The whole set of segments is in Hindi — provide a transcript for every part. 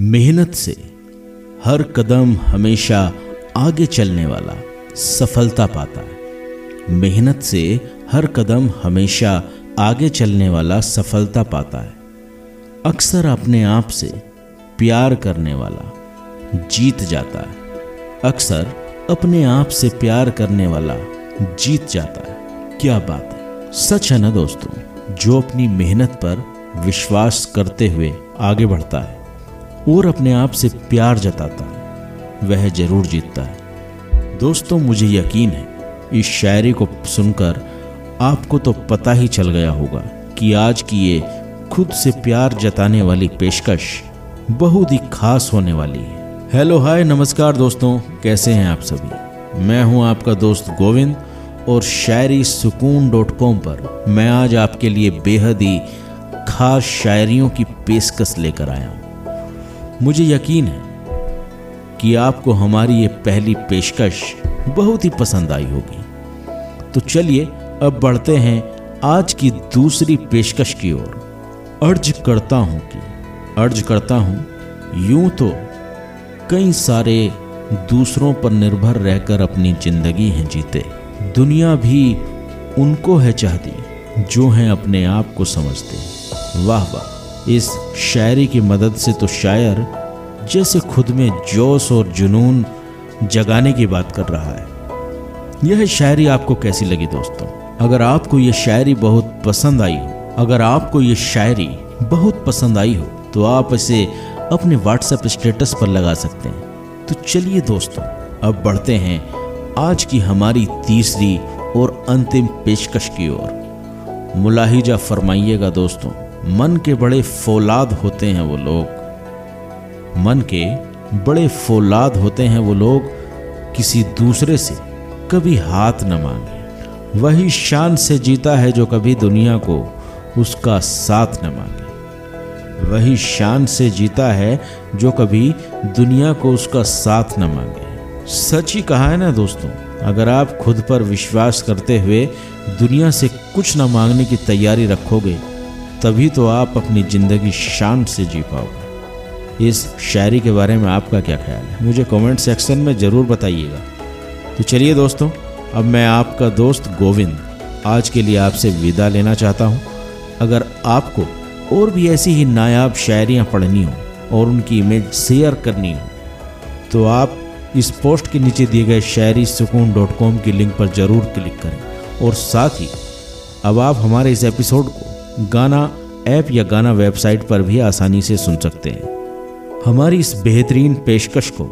मेहनत से हर कदम हमेशा आगे चलने वाला सफलता पाता है। मेहनत से हर कदम हमेशा आगे चलने वाला सफलता पाता है। अक्सर अपने आप से प्यार करने वाला जीत जाता है। अक्सर अपने आप से प्यार करने वाला जीत जाता है। क्या बात है। सच है ना दोस्तों? जो अपनी मेहनत पर विश्वास करते हुए आगे बढ़ता है। और अपने आप से प्यार जताता है, वह ज़रूर जीतता है। दोस्तों, मुझे यकीन है, इस शायरी को सुनकर आपको तो पता ही चल गया होगा कि आज की ये खुद से प्यार जताने वाली पेशकश बहुत ही खास होने वाली है। हेलो, हाय, नमस्कार दोस्तों, कैसे हैं आप सभी? मैं हूँ आपका दोस्त गोविंद और शायरी सुकून डॉट कॉम पर मैं आज आपके लिए बेहद ही खास शायरियों की पेशकश लेकर आया हूँ। मुझे यकीन है कि आपको हमारी ये पहली पेशकश बहुत ही पसंद आई होगी। तो चलिए, अब बढ़ते हैं आज की दूसरी पेशकश की ओर। अर्ज़ करता हूँ कि, अर्ज़ करता हूँ, यूँ तो कई सारे दूसरों पर निर्भर रहकर अपनी ज़िंदगी हैं जीते। दुनिया भी उनको है चाहती, जो हैं अपने आप को समझते। वाह वाह। इस शायरी की मदद से तो शायर जैसे खुद में जोश और जुनून जगाने की बात कर रहा है। यह शायरी आपको कैसी लगी दोस्तों? अगर आपको यह शायरी बहुत पसंद आई हो, अगर आपको यह शायरी बहुत पसंद आई हो तो आप इसे अपने व्हाट्सएप स्टेटस पर लगा सकते हैं। तो चलिए दोस्तों, अब बढ़ते हैं आज की हमारी तीसरी और अंतिम पेशकश की ओर। मुलाहिजा फरमाइएगा दोस्तों। मन के बड़े फौलाद होते हैं वो लोग। मन के बड़े फौलाद होते हैं वो लोग, किसी दूसरे से कभी हाथ न मांगे। वही शान से जीता है जो कभी दुनिया को उसका साथ न मांगे। वही शान से जीता है जो कभी दुनिया को उसका साथ न मांगे। सच ही कहा है ना दोस्तों, अगर आप खुद पर विश्वास करते हुए दुनिया से कुछ न मांगने की तैयारी रखोगे तभी तो आप अपनी ज़िंदगी शान से जी पाओगे। इस शायरी के बारे में आपका क्या ख्याल है? मुझे कमेंट सेक्शन में ज़रूर बताइएगा। तो चलिए दोस्तों, अब मैं आपका दोस्त गोविंद आज के लिए आपसे विदा लेना चाहता हूँ। अगर आपको और भी ऐसी ही नायाब शायरियाँ पढ़नी हो और उनकी इमेज शेयर करनी हो तो आप इस पोस्ट के नीचे दिए गए शायरी सुकून डॉट कॉम की लिंक पर ज़रूर क्लिक करें। और साथ ही, अब आप हमारे इस एपिसोड को गाना ऐप या गाना वेबसाइट पर भी आसानी से सुन सकते हैं। हमारी इस बेहतरीन पेशकश को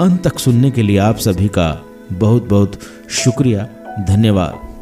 अंत तक सुनने के लिए आप सभी का बहुत बहुत शुक्रिया, धन्यवाद।